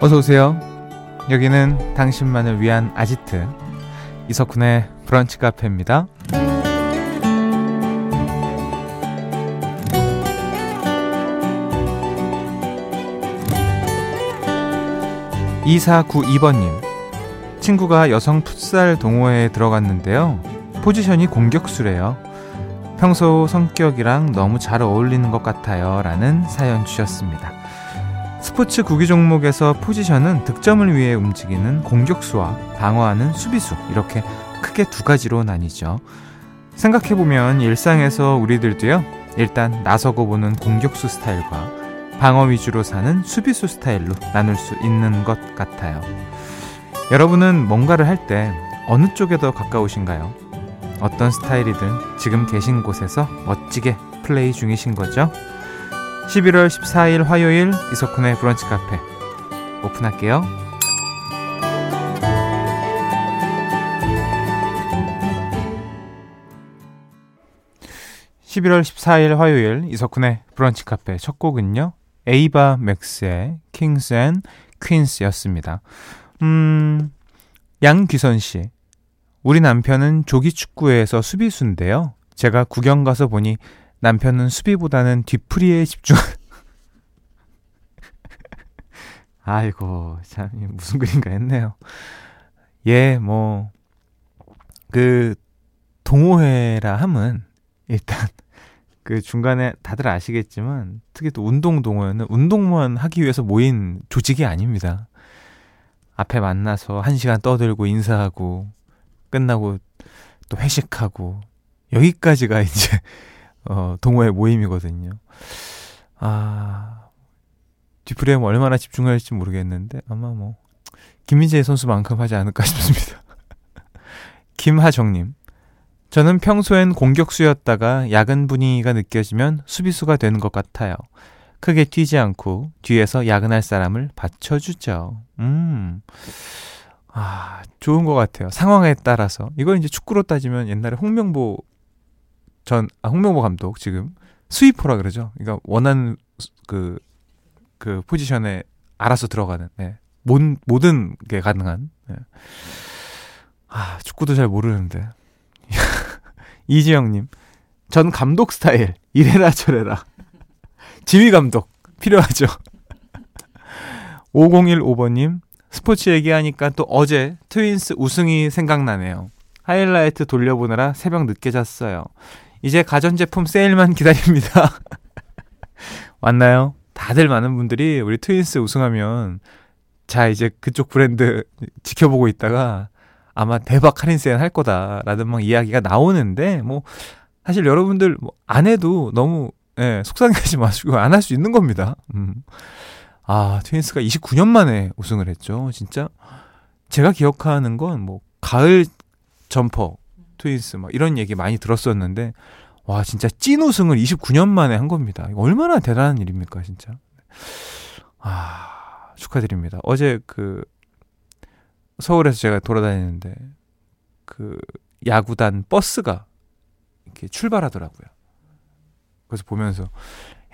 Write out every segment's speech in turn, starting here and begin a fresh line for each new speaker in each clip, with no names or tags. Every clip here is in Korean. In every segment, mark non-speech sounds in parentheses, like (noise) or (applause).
어서 오세요. 여기는 당신만을 위한 아지트 이석훈의 브런치 카페입니다. 2492번님 친구가 여성 풋살 동호회에 들어갔는데요. 포지션이 공격수래요. 평소 성격이랑 너무 잘 어울리는 것 같아요. 라는 사연 주셨습니다. 스포츠 구기 종목에서 포지션은 득점을 위해 움직이는 공격수와 방어하는 수비수 이렇게 크게 두 가지로 나뉘죠. 생각해보면 일상에서 우리들도요, 일단 나서고 보는 공격수 스타일과 방어 위주로 사는 수비수 스타일로 나눌 수 있는 것 같아요. 여러분은 뭔가를 할 때 어느 쪽에 더 가까우신가요? 어떤 스타일이든 지금 계신 곳에서 멋지게 플레이 중이신 거죠? 11월 14일 화요일 이석훈의 브런치 카페 오픈할게요. 11월 14일 화요일 이석훈의 브런치 카페 첫 곡은요. 에이바 맥스의 Kings and Queens였습니다. 음, 양귀선 씨. 우리 남편은 조기 축구회에서 수비수인데요. 제가 구경 가서 보니 남편은 수비보다는 뒤풀이에 집중. (laughs) 아이고, 참, 무슨 글인가 했네요. 예, 뭐, 그, 동호회라 함은, 일단, (laughs) 그 중간에 다들 아시겠지만, 특히 또 운동 동호회는 운동만 하기 위해서 모인 조직이 아닙니다. 앞에 만나서 한 시간 떠들고 인사하고, 끝나고 또 회식하고, 여기까지가 (laughs) 이제 어, 동호회 모임이거든요. 아, 뒤프레임 얼마나 집중할지 모르겠는데, 아마 뭐, 김민재 선수만큼 하지 않을까 싶습니다. (laughs) 김하정님. 저는 평소엔 공격수였다가 야근 분위기가 느껴지면 수비수가 되는 것 같아요. 크게 튀지 않고 뒤에서 야근할 사람을 받쳐주죠. 음. 아, 좋은 것 같아요. 상황에 따라서. 이걸 이제 축구로 따지면 옛날에 홍명보 전 아, 홍명보 감독 지금 스위퍼라 그러죠. 그러니까 원하는 그, 그 포지션에 알아서 들어가는 네. 모든, 모든 게 가능한. 네. 아, 축구도 잘 모르는데. (laughs) 이지영님, 전 감독 스타일. 이래라 저래라. 지휘 감독 필요하죠. 5015번님, 스포츠 얘기하니까 또 어제 트윈스 우승이 생각나네요. 하이라이트 돌려보느라 새벽 늦게 잤어요. 이제 가전제품 세일만 기다립니다. (laughs) 왔나요? 다들 많은 분들이 우리 트윈스 우승하면 자 이제 그쪽 브랜드 지켜보고 있다가 아마 대박 할인 세일 할 거다라는 막 이야기가 나오는데 뭐 사실 여러분들 뭐 안 해도 너무 예, 속상해하지 마시고 안 할 수 있는 겁니다. 음. 아 트윈스가 29년 만에 우승을 했죠. 진짜 제가 기억하는 건 뭐 가을 점퍼 트윈스 막 이런 얘기 많이 들었었는데 와 진짜 찐 우승을 29년 만에 한 겁니다. 얼마나 대단한 일입니까 진짜. 아 축하드립니다. 어제 그 서울에서 제가 돌아다니는데 그 야구단 버스가 이렇게 출발하더라고요. 그래서 보면서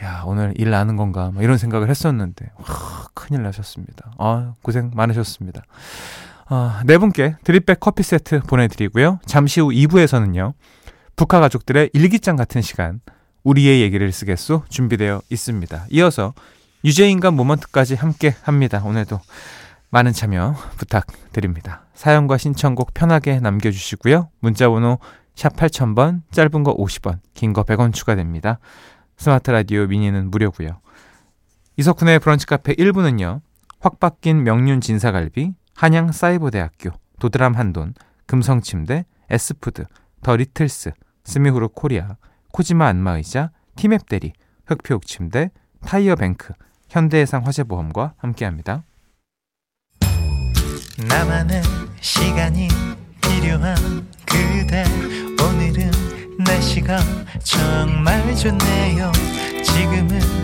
야 오늘 일 나는 건가 막 이런 생각을 했었는데 와 큰일 나셨습니다. 아 고생 많으셨습니다. 어, 네 분께 드립백 커피 세트 보내드리고요. 잠시 후 2부에서는요. 북한 가족들의 일기장 같은 시간, 우리의 얘기를 쓰겠소 준비되어 있습니다. 이어서 유재인과 moment까지 함께 합니다. 오늘도 많은 참여 부탁드립니다. 사연과 신청곡 편하게 남겨주시고요. 문자번호 샵 8000번, 짧은 거 50원, 긴 거 100원 추가됩니다. 스마트 라디오 미니는 무료고요. 이석훈의 브런치 카페 1부는요. 확 바뀐 명륜 진사갈비, 한양 사이버대학교, 도드람 한돈, 금성침대, 에스푸드, 더 리틀스, 스미후르 코리아, 코지마 안마의자, 티맵 대리, 흑표육 침대, 타이어뱅크, 현대해상 화재보험과 함께합니다.
나만의 시간이 필요한 그대 오늘은 날씨가 정말 좋네요 지금은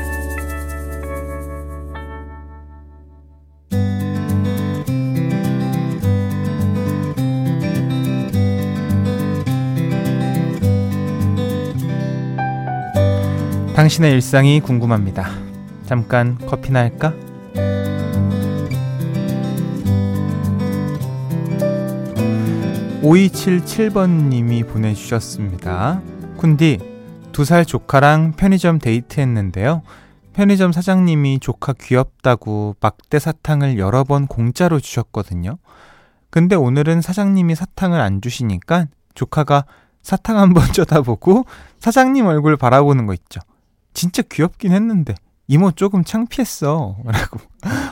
당신의 일상이 궁금합니다. 잠깐 커피나 할까? 5277번님이 보내주셨습니다. 쿤디, 두 살 조카랑 편의점 데이트했는데요. 편의점 사장님이 조카 귀엽다고 막대 사탕을 여러 번 공짜로 주셨거든요. 근데 오늘은 사장님이 사탕을 안 주시니까 조카가 사탕 한 번 (laughs) 쳐다보고 사장님 얼굴 바라보는 거 있죠. 진짜 귀엽긴 했는데 이모 조금 창피했어. (laughs) 라고.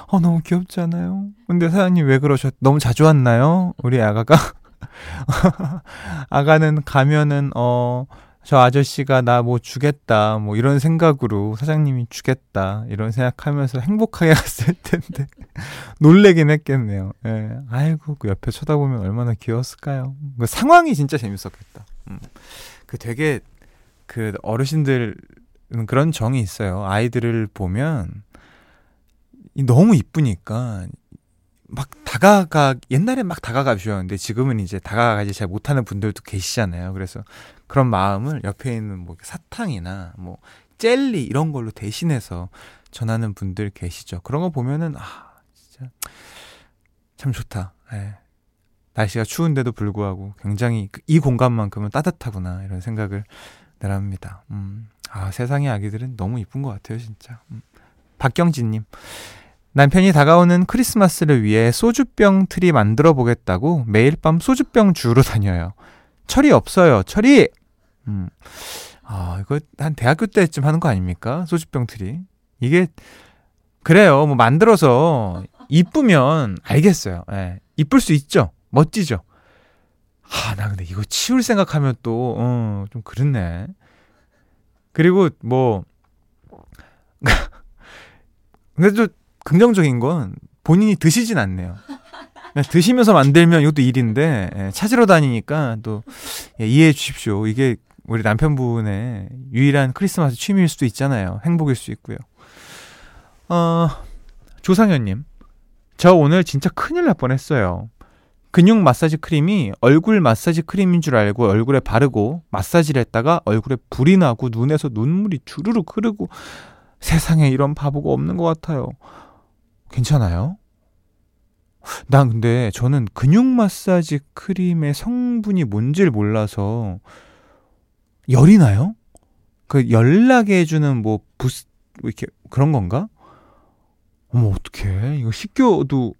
어, 너무 귀엽지 않아요? 근데 사장님 왜 그러셨, 너무 자주 왔나요? 우리 아가가? (laughs) 아가는 가면은, 어, 저 아저씨가 나 뭐 주겠다, 뭐 이런 생각으로 사장님이 주겠다, 이런 생각하면서 행복하게 (laughs) 갔을 텐데, 놀래긴 했겠네요. 예. 아이고, 그 옆에 쳐다보면 얼마나 귀여웠을까요? 그 상황이 진짜 재밌었겠다. 음. 그 되게, 그 어르신들 그런 정이 있어요. 아이들을 보면 너무 이쁘니까 막 다가가 옛날에 막 다가가 주셨는데 지금은 이제 다가가지 잘 못하는 분들도 계시잖아요. 그래서 그런 마음을 옆에 있는 뭐 사탕이나 뭐 젤리 이런 걸로 대신해서 전하는 분들 계시죠. 그런 거 보면은 아 진짜 참 좋다. 예. 날씨가 추운데도 불구하고 굉장히 그이 공간만큼은 따뜻하구나 이런 생각을 내랍니다. 음. 아, 세상의 아기들은 너무 이쁜 것 같아요, 진짜. 음. 박경진님. 남편이 다가오는 크리스마스를 위해 소주병 틀이 만들어 보겠다고 매일 밤 소주병 주우러 다녀요. 철이 없어요, 철이! 음. 아, 이거 한 대학교 때쯤 하는 거 아닙니까? 소주병 틀이. 이게, 그래요. 뭐 만들어서 이쁘면 알겠어요. 예. 이쁠 수 있죠. 멋지죠. 아, 나 근데 이거 치울 생각하면 또, 어, 좀 그렇네. 그리고 뭐 (laughs) 근데 또 긍정적인 건 본인이 드시진 않네요. 드시면서 만들면 이것도 일인데 예, 찾으러 다니니까 또 예, 이해해 주십시오. 이게 우리 남편분의 유일한 크리스마스 취미일 수도 있잖아요. 행복일 수 있고요. 어, 조상현님, 저 오늘 진짜 큰일 날 뻔했어요. 근육 마사지 크림이 얼굴 마사지 크림인 줄 알고 얼굴에 바르고 마사지를 했다가 얼굴에 불이 나고 눈에서 눈물이 주르륵 흐르고 세상에 이런 바보가 없는 것 같아요. 괜찮아요? 난 근데 저는 근육 마사지 크림의 성분이 뭔지를 몰라서 열이 나요? 그 열나게 해주는 뭐 부스 뭐 이렇게 그런 건가? 어머 어떡해 이거 씻겨도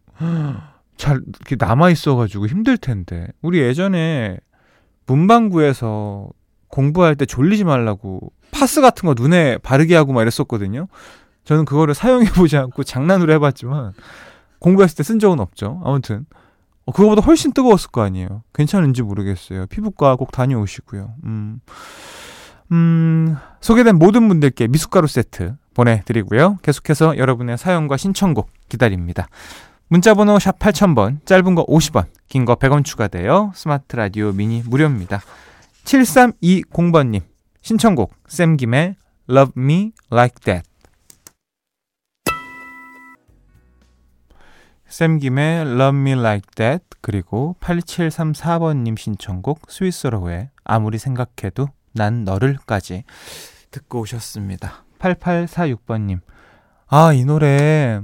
잘 이렇게 남아 있어가지고 힘들 텐데 우리 예전에 문방구에서 공부할 때 졸리지 말라고 파스 같은 거 눈에 바르게 하고 막 이랬었거든요. 저는 그거를 사용해 보지 않고 장난으로 해봤지만 공부했을 때 쓴 적은 없죠. 아무튼 어, 그거보다 훨씬 뜨거웠을 거 아니에요. 괜찮은지 모르겠어요. 피부과 꼭 다녀오시고요. 음, 음 소개된 모든 분들께 미숫가루 세트 보내드리고요. 계속해서 여러분의 사연과 신청곡 기다립니다. 문자번호 샵 8000번, 짧은 거 50원, 긴 거 100원 추가되어 스마트 라디오 미니 무료입니다. 7320번님, 신청곡, 쌤김의 Love Me Like That. 쌤김의 Love Me Like That, 그리고 8734번님 신청곡, 스위스로의 아무리 생각해도 난 너를까지 듣고 오셨습니다. 8846번님, 아, 이 노래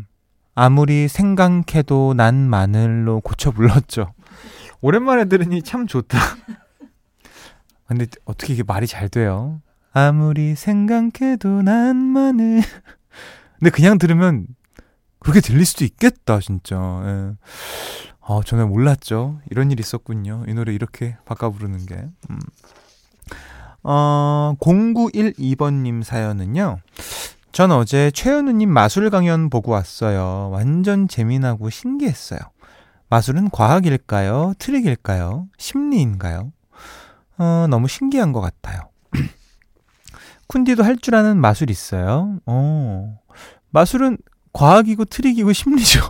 아무리 생각해도 난 마늘로 고쳐 불렀죠. 오랜만에 들으니 참 좋다. 근데 어떻게 이게 말이 잘 돼요? 아무리 생각해도 난 마늘. 근데 그냥 들으면 그렇게 들릴 수도 있겠다, 진짜. 예. 아, 저는 몰랐죠. 이런 일이 있었군요. 이 노래 이렇게 바꿔 부르는 게. 음. 어, 0912번님 사연은요. 전 어제 최현우님 마술 강연 보고 왔어요. 완전 재미나고 신기했어요. 마술은 과학일까요? 트릭일까요? 심리인가요? 어, 너무 신기한 것 같아요. (clears throat) 쿤디도 할 줄 아는 마술 있어요? 어, 마술은 과학이고 트릭이고 심리죠.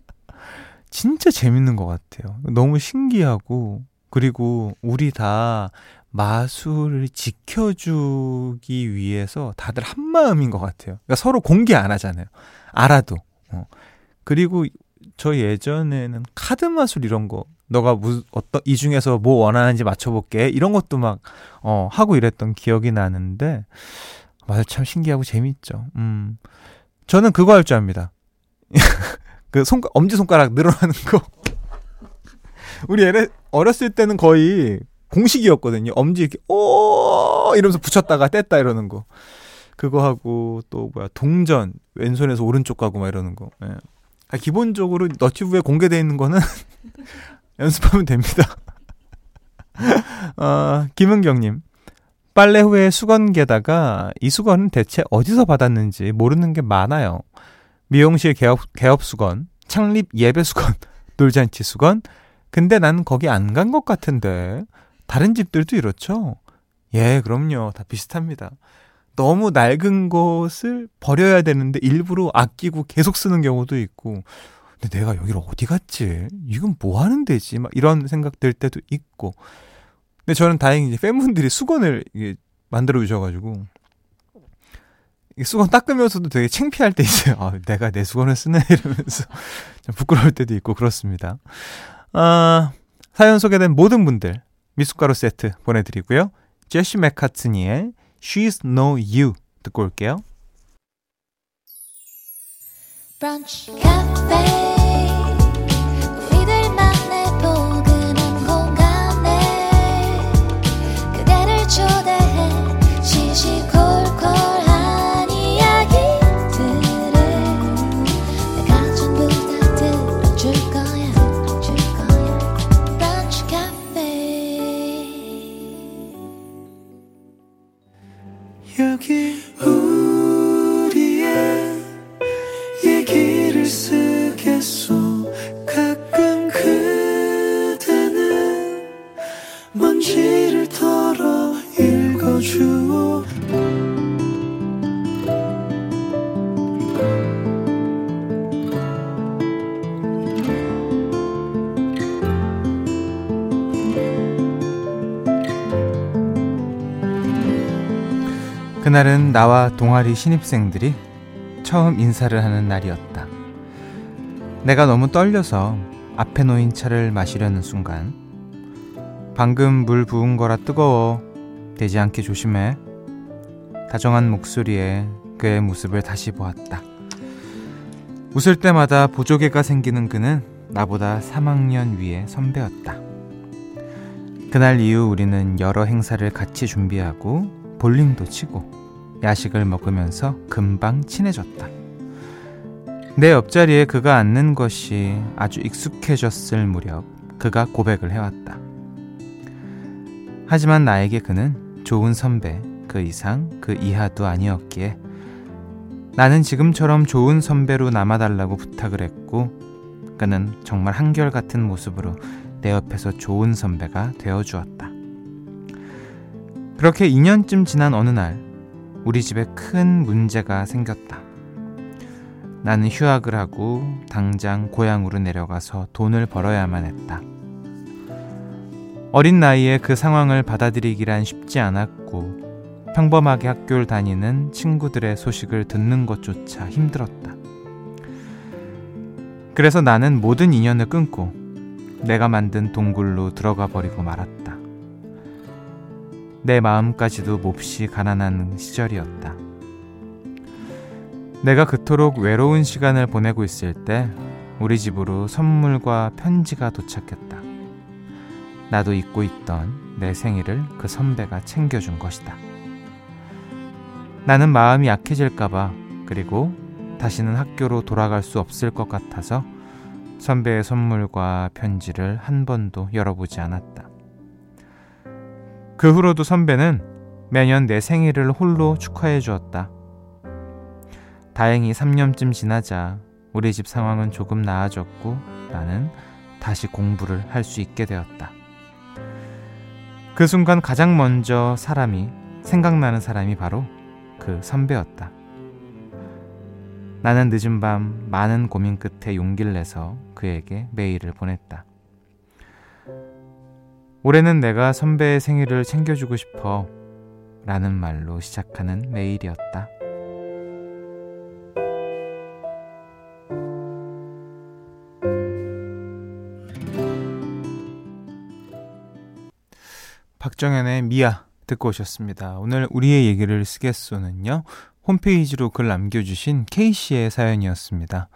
(laughs) 진짜 재밌는 것 같아요. 너무 신기하고, 그리고 우리 다 마술을 지켜주기 위해서 다들 한 마음인 것 같아요. 그러니까 서로 공개 안 하잖아요. 알아도. 어. 그리고 저 예전에는 카드 마술 이런 거 너가 무 어떤 이 중에서 뭐 원하는지 맞춰볼게 이런 것도 막 어, 하고 이랬던 기억이 나는데 맞아, 참 신기하고 재밌죠. 음. 저는 그거 할 줄 압니다. (laughs) 그 손, 엄지 손가락 늘어나는 거. (laughs) 우리 어렸을 때는 거의 공식이었거든요. 엄지 이렇게, 오! 이러면서 붙였다가 뗐다 이러는 거. 그거 하고, 또 뭐야, 동전. 왼손에서 오른쪽 가고 막 이러는 거. 예. 아, 기본적으로 너튜브에 공개되어 있는 거는 (laughs) 연습하면 됩니다. (laughs) 어, 김은경님. 빨래 후에 수건개다가 이 수건은 대체 어디서 받았는지 모르는 게 많아요. 미용실 개업, 개업 수건, 창립 예배 수건, (laughs) 놀잔치 수건. 근데 난 거기 안 간 것 같은데. 다른 집들도 이렇죠? 예, 그럼요. 다 비슷합니다. 너무 낡은 것을 버려야 되는데 일부러 아끼고 계속 쓰는 경우도 있고. 근데 내가 여기를 어디 갔지? 이건 뭐 하는 데지? 막 이런 생각 들 때도 있고. 근데 저는 다행히 이제 팬분들이 수건을 만들어 주셔가지고 수건 닦으면서도 되게 창피할 때 있어요. 아, 내가 내 수건을 쓰네 (laughs) 이러면서 좀 부끄러울 때도 있고 그렇습니다. 아, 사연 소개된 모든 분들 미숫가루 세트 보내드리고요. 제시 맥카트니의 She's No You 듣고 올게요.
브런치 카페
그날은 나와 동아리 신입생들이 처음 인사를 하는 날이었다. 내가 너무 떨려서 앞에 놓인 차를 마시려는 순간 방금 물 부은 거라 뜨거워 되지 않게 조심해 다정한 목소리에 그의 모습을 다시 보았다. 웃을 때마다 보조개가 생기는 그는 나보다 3학년 위의 선배였다. 그날 이후 우리는 여러 행사를 같이 준비하고 볼링도 치고 야식을 먹으면서 금방 친해졌다. 내 옆자리에 그가 앉는 것이 아주 익숙해졌을 무렵 그가 고백을 해왔다. 하지만 나에게 그는 좋은 선배, 그 이상, 그 이하도 아니었기에 나는 지금처럼 좋은 선배로 남아달라고 부탁을 했고 그는 정말 한결같은 모습으로 내 옆에서 좋은 선배가 되어주었다. 그렇게 2년쯤 지난 어느 날 우리 집에 큰 문제가 생겼다. 나는 휴학을 하고 당장 고향으로 내려가서 돈을 벌어야만 했다. 어린 나이에 그 상황을 받아들이기란 쉽지 않았고 평범하게 학교를 다니는 친구들의 소식을 듣는 것조차 힘들었다. 그래서 나는 모든 인연을 끊고 내가 만든 동굴로 들어가 버리고 말았다. 내 마음까지도 몹시 가난한 시절이었다. 내가 그토록 외로운 시간을 보내고 있을 때 우리 집으로 선물과 편지가 도착했다. 나도 잊고 있던 내 생일을 그 선배가 챙겨준 것이다. 나는 마음이 약해질까봐 그리고 다시는 학교로 돌아갈 수 없을 것 같아서 선배의 선물과 편지를 한 번도 열어보지 않았다. 그 후로도 선배는 매년 내 생일을 홀로 축하해 주었다. 다행히 3년쯤 지나자 우리 집 상황은 조금 나아졌고 나는 다시 공부를 할 수 있게 되었다. 그 순간 가장 먼저 사람이 생각나는 사람이 바로 그 선배였다. 나는 늦은 밤 많은 고민 끝에 용기를 내서 그에게 메일을 보냈다. 올해는 내가 선배의 생일을 챙겨주고 싶어 라는 말로 시작하는 메일이었다. 박정현의 미아 듣고 오셨습니다. 오늘 우리의 얘기를 쓰겠소는요. 홈페이지로 글 남겨주신 K씨의 사연이었습니다.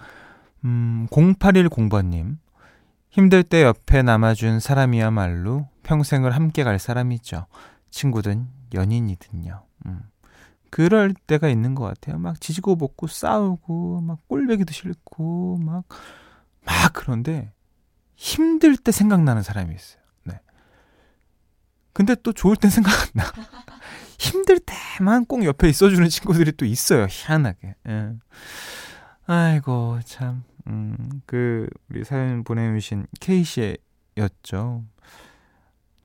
음, 0810번님. 힘들 때 옆에 남아준 사람이야말로 평생을 함께 갈 사람이죠. 친구든 연인이든요. 음. 그럴 때가 있는 것 같아요. 막 지지고 볶고 싸우고, 막 꼴배기도 싫고, 막, 막 그런데 힘들 때 생각나는 사람이 있어요. 네. 근데 또 좋을 땐 생각 안 나. (laughs) 힘들 때만 꼭 옆에 있어주는 친구들이 또 있어요. 희한하게. 예. 아이고, 참. 음, 그, 우리 사연 보내주신 K씨였죠.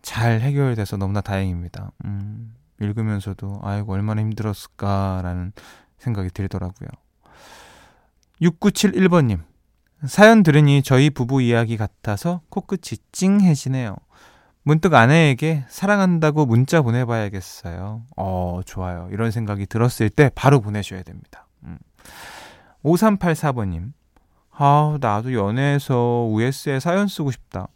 잘 해결돼서 너무나 다행입니다. 음, 읽으면서도, 아이고, 얼마나 힘들었을까라는 생각이 들더라고요. 6971번님. 사연 들으니 저희 부부 이야기 같아서 코끝이 찡해지네요. 문득 아내에게 사랑한다고 문자 보내봐야겠어요. 어, 좋아요. 이런 생각이 들었을 때 바로 보내셔야 됩니다. 음. 5384번님. 아, 나도 연애에서 우에스에 사연 쓰고 싶다.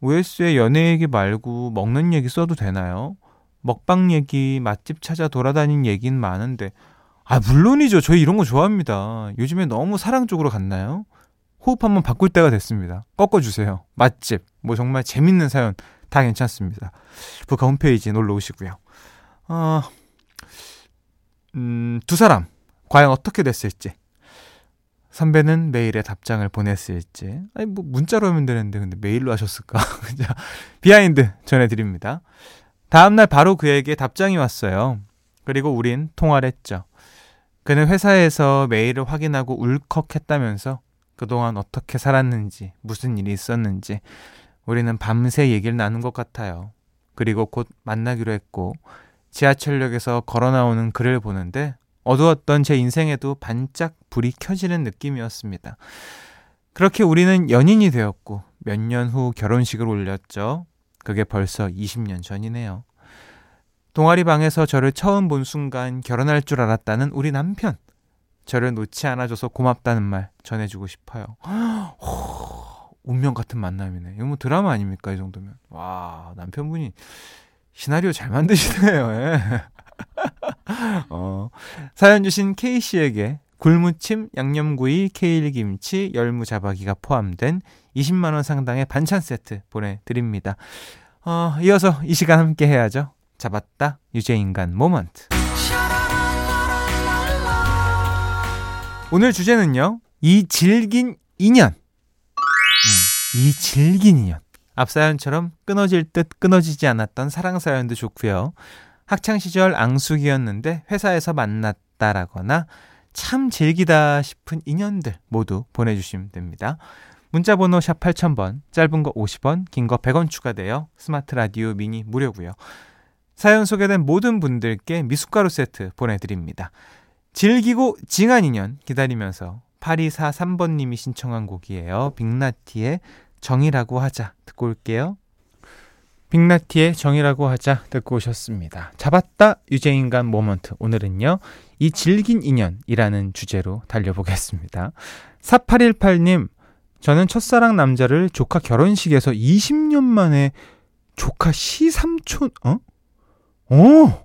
우에스에 연애 얘기 말고 먹는 얘기 써도 되나요? 먹방 얘기, 맛집 찾아 돌아다닌 얘기는 많은데. 아, 물론이죠. 저희 이런 거 좋아합니다. 요즘에 너무 사랑 쪽으로 갔나요? 호흡 한번 바꿀 때가 됐습니다. 꺾어주세요. 맛집, 뭐 정말 재밌는 사연 다 괜찮습니다. 북카 홈페이지 놀러 오시고요. 어, 음, 두 사람 과연 어떻게 됐을지. 선배는 메일에 답장을 보냈을지. 아니 뭐 문자로 하면 되는데 근데 메일로 하셨을까? (laughs) 자, 비하인드 전해드립니다. 다음날 바로 그에게 답장이 왔어요. 그리고 우린 통화를 했죠. 그는 회사에서 메일을 확인하고 울컥했다면서 그동안 어떻게 살았는지, 무슨 일이 있었는지, 우리는 밤새 얘기를 나눈 것 같아요. 그리고 곧 만나기로 했고, 지하철역에서 걸어 나오는 그를 보는데, 어두웠던 제 인생에도 반짝 불이 켜지는 느낌이었습니다. 그렇게 우리는 연인이 되었고, 몇 년 후 결혼식을 올렸죠. 그게 벌써 20년 전이네요. 동아리 방에서 저를 처음 본 순간 결혼할 줄 알았다는 우리 남편. 저를 놓지 않아줘서 고맙다는 말 전해주고 싶어요. 호, 운명 같은 만남이네. 이거 뭐 드라마 아닙니까? 이 정도면. 와, 남편분이 시나리오 잘 만드시네요. 예. (laughs) 어, 사연 주신 K씨에게 굴무침, 양념구이, 케일김치, 열무자박이가 포함된 20만원 상당의 반찬 세트 보내드립니다. 어, 이어서 이 시간 함께 해야죠. 잡았다, 유재인간 모먼트. 오늘 주제는요. 이 질긴 인연. 음, 이 질긴 인연. 앞 사연처럼 끊어질 듯 끊어지지 않았던 사랑 사연도 좋고요. 학창 시절 앙숙이었는데 회사에서 만났다라거나 참 질기다 싶은 인연들 모두 보내주시면 됩니다. 문자 번호 샵 8000번, 짧은 거 50원, 긴 거 100원 추가되어 스마트 라디오 미니 무료고요. 사연 소개된 모든 분들께 미숫가루 세트 보내드립니다. 질기고 징한 인연 기다리면서 8243번님이 신청한 곡이에요. 빅나티의 정이라고 하자 듣고 올게요. 빅나티의 정이라고 하자 듣고 오셨습니다. 잡았다 유재인간 moment 오늘은요. 이 질긴 인연이라는 주제로 달려보겠습니다. 4818님 저는 첫사랑 남자를 조카 결혼식에서 20년 만에 조카 시삼촌 어? 어?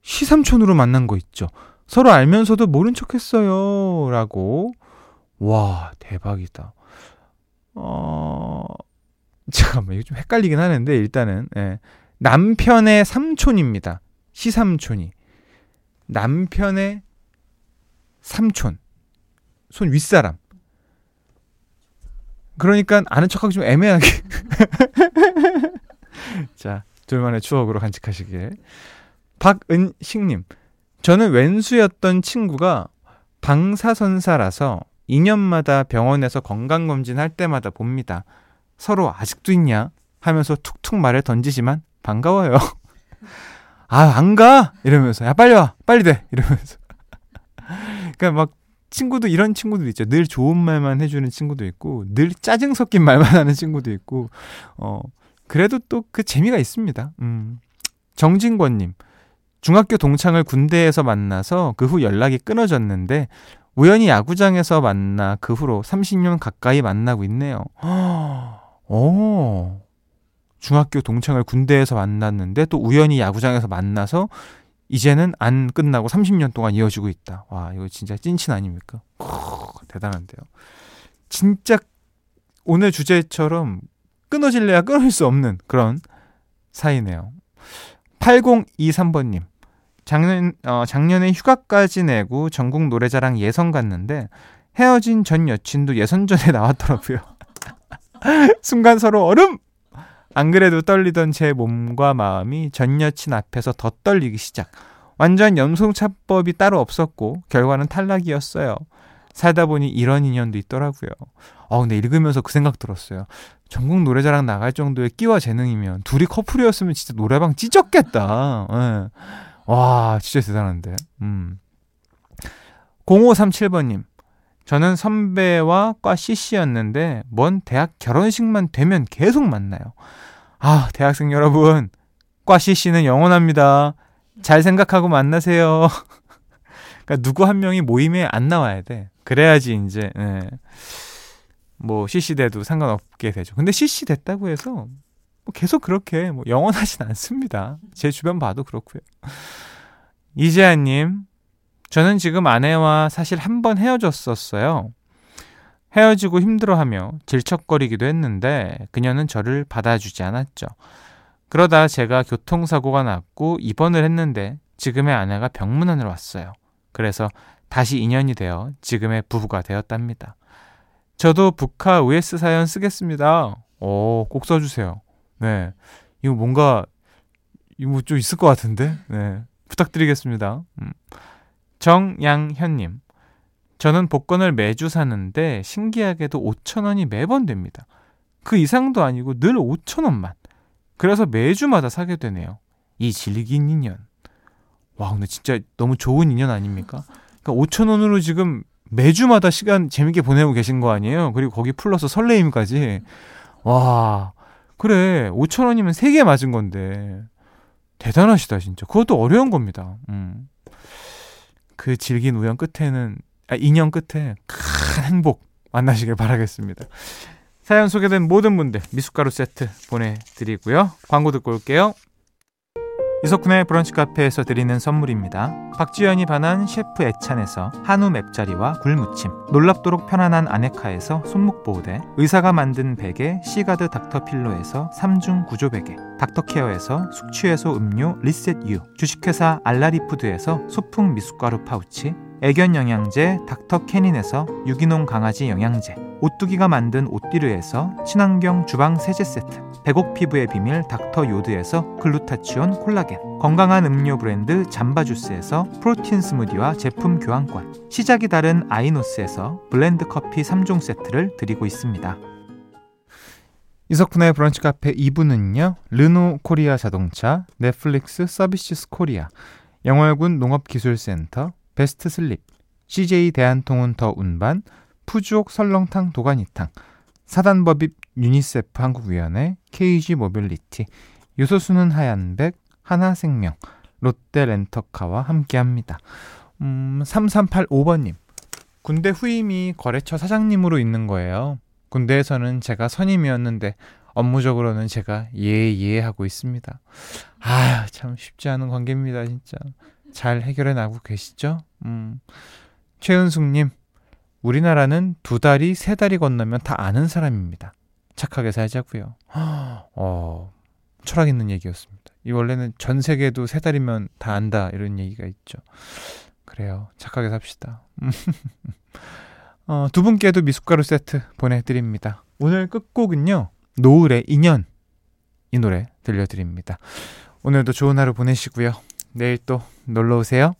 시삼촌으로 만난 거 있죠. 서로 알면서도 모른 척 했어요. 라고. 와, 대박이다. 어, (laughs) 잠깐만, 이거 좀 헷갈리긴 하는데, 일단은, 예. 남편의 삼촌입니다. 시삼촌이. 남편의 삼촌. 손 윗사람. 그러니까 아는 척하기 좀 애매하게. (laughs) 자, 둘만의 추억으로 간직하시길. 박은식님. 저는 왼수였던 친구가 방사선사라서 2년마다 병원에서 건강검진 할 때마다 봅니다. 서로 아직도 있냐? 하면서 툭툭 말을 던지지만 반가워요. (laughs) 아, 안 가? 이러면서. 야, 빨리 와! 빨리 돼! 이러면서. (laughs) 그러니까 막 친구도 이런 친구도 있죠. 늘 좋은 말만 해주는 친구도 있고, 늘 짜증 섞인 말만 하는 친구도 있고, 어, 그래도 또 그 재미가 있습니다. 음. 정진권님. 중학교 동창을 군대에서 만나서 그 후 연락이 끊어졌는데 우연히 야구장에서 만나 그 후로 30년 가까이 만나고 있네요. (gasps) (gasps) 오, 중학교 동창을 군대에서 만났는데 또 우연히 야구장에서 만나서 이제는 안 끝나고 30년 동안 이어지고 있다. 와, 이거 진짜 찐친 아닙니까? 크, 대단한데요. 진짜 오늘 주제처럼 끊어질래야 끊을 수 없는 그런 사이네요. 8023번님. 작년, 어, 작년에 휴가까지 내고 전국 노래자랑 예선 갔는데 헤어진 전 여친도 예선 전에 (laughs) 나왔더라고요. (laughs) 순간 서로 얼음! 안 그래도 떨리던 제 몸과 마음이 전 여친 앞에서 더 떨리기 시작. 완전 염송차법이 따로 없었고 결과는 탈락이었어요. 살다 보니 이런 인연도 있더라고요. 어, 근데 읽으면서 그 생각 들었어요. 전국 노래자랑 나갈 정도의 끼와 재능이면 둘이 커플이었으면 진짜 노래방 찢었겠다. 예. 와, 진짜 대단한데. 음. 0537번님. 저는 선배와 과 CC였는데, 먼 대학 결혼식만 되면 계속 만나요. 아, 대학생 여러분. 과 CC는 영원합니다. 잘 생각하고 만나세요. (laughs) 그러니까 누구 한 명이 모임에 안 나와야 돼. 그래야지 이제, 예. 뭐 CC 돼도 상관없게 되죠. 근데 CC 됐다고 해서 뭐 계속 그렇게 뭐 영원하진 않습니다. 제 주변 봐도 그렇고요. 이재한님, 저는 지금 아내와 사실 한 번 헤어졌었어요. 헤어지고 힘들어하며 질척거리기도 했는데 그녀는 저를 받아주지 않았죠. 그러다 제가 교통사고가 났고 입원을 했는데 지금의 아내가 병문안을 왔어요. 그래서 다시 인연이 되어 지금의 부부가 되었답니다. 저도 북카 OS 사연 쓰겠습니다. 오, 꼭 써주세요. 네. 이거 뭔가, 이거 뭐 좀 있을 것 같은데? 네. 부탁드리겠습니다. 음. 정양현님. 저는 복권을 매주 사는데 신기하게도 5천원이 매번 됩니다. 그 이상도 아니고 늘 5천원만. 그래서 매주마다 사게 되네요. 이 질긴 인연. 와, 근데 진짜 너무 좋은 인연 아닙니까? 그러니까 5천원으로 지금 매주마다 시간 재밌게 보내고 계신 거 아니에요? 그리고 거기 플러스 설레임까지. 와, 그래. 5천 원이면 3개 맞은 건데. 대단하시다, 진짜. 그것도 어려운 겁니다. 음. 그 질긴 우연 끝에는, 아, 인연 끝에 큰 행복 만나시길 바라겠습니다. 사연 소개된 모든 분들 미숫가루 세트 보내드리고요. 광고 듣고 올게요. 이석훈의 브런치 카페에서 드리는 선물입니다. 박지현이 반한 셰프 애찬에서 한우 맵자리와 굴무침 놀랍도록 편안한 아네카에서 손목보호대 의사가 만든 베개 시가드 닥터필로에서 3중 구조베개 닥터케어에서 숙취해소 음료 리셋유 주식회사 알라리푸드에서 소풍 미숫가루 파우치 애견 영양제 닥터캐닌에서 유기농 강아지 영양제 오뚜기가 만든 오띠르에서 친환경 주방 세제 세트 백옥 피부의 비밀 닥터 요드에서 글루타치온 콜라겐 건강한 음료 브랜드 잠바주스에서 프로틴 스무디와 제품 교환권 시작이 다른 아이노스에서 블렌드 커피 3종 세트를 드리고 있습니다. 이석훈의 브런치 카페 2부는요 르노 코리아 자동차 넷플릭스 서비스 코리아 영월군 농업기술센터 베스트 슬립 CJ 대한통운 더 운반 푸주옥 설렁탕 도가니탕 사단법인 유니세프 한국위원회 KG 모빌리티 요소수는 하얀백 하나생명 롯데 렌터카와 함께합니다. 음, 3385번님 군대 후임이 거래처 사장님으로 있는 거예요. 군대에서는 제가 선임이었는데 업무적으로는 제가 예예 하고 있습니다. 아, 참 쉽지 않은 관계입니다, 진짜. 잘 해결해 나고 계시죠? 음. 최은숙 님, 우리나라는 두 달이 세 달이 건너면 다 아는 사람입니다. 착하게 살자고요. (gasps) 어, 철학 있는 얘기였습니다. 이 원래는 전 세계도 세 달이면 다 안다 이런 얘기가 있죠. 그래요. 착하게 삽시다. (laughs) 어, 두 분께도 미숫가루 세트 보내드립니다. 오늘 끝곡은요. 노을의 인연 이 노래 들려드립니다. 오늘도 좋은 하루 보내시고요. 내일 또 놀러 오세요.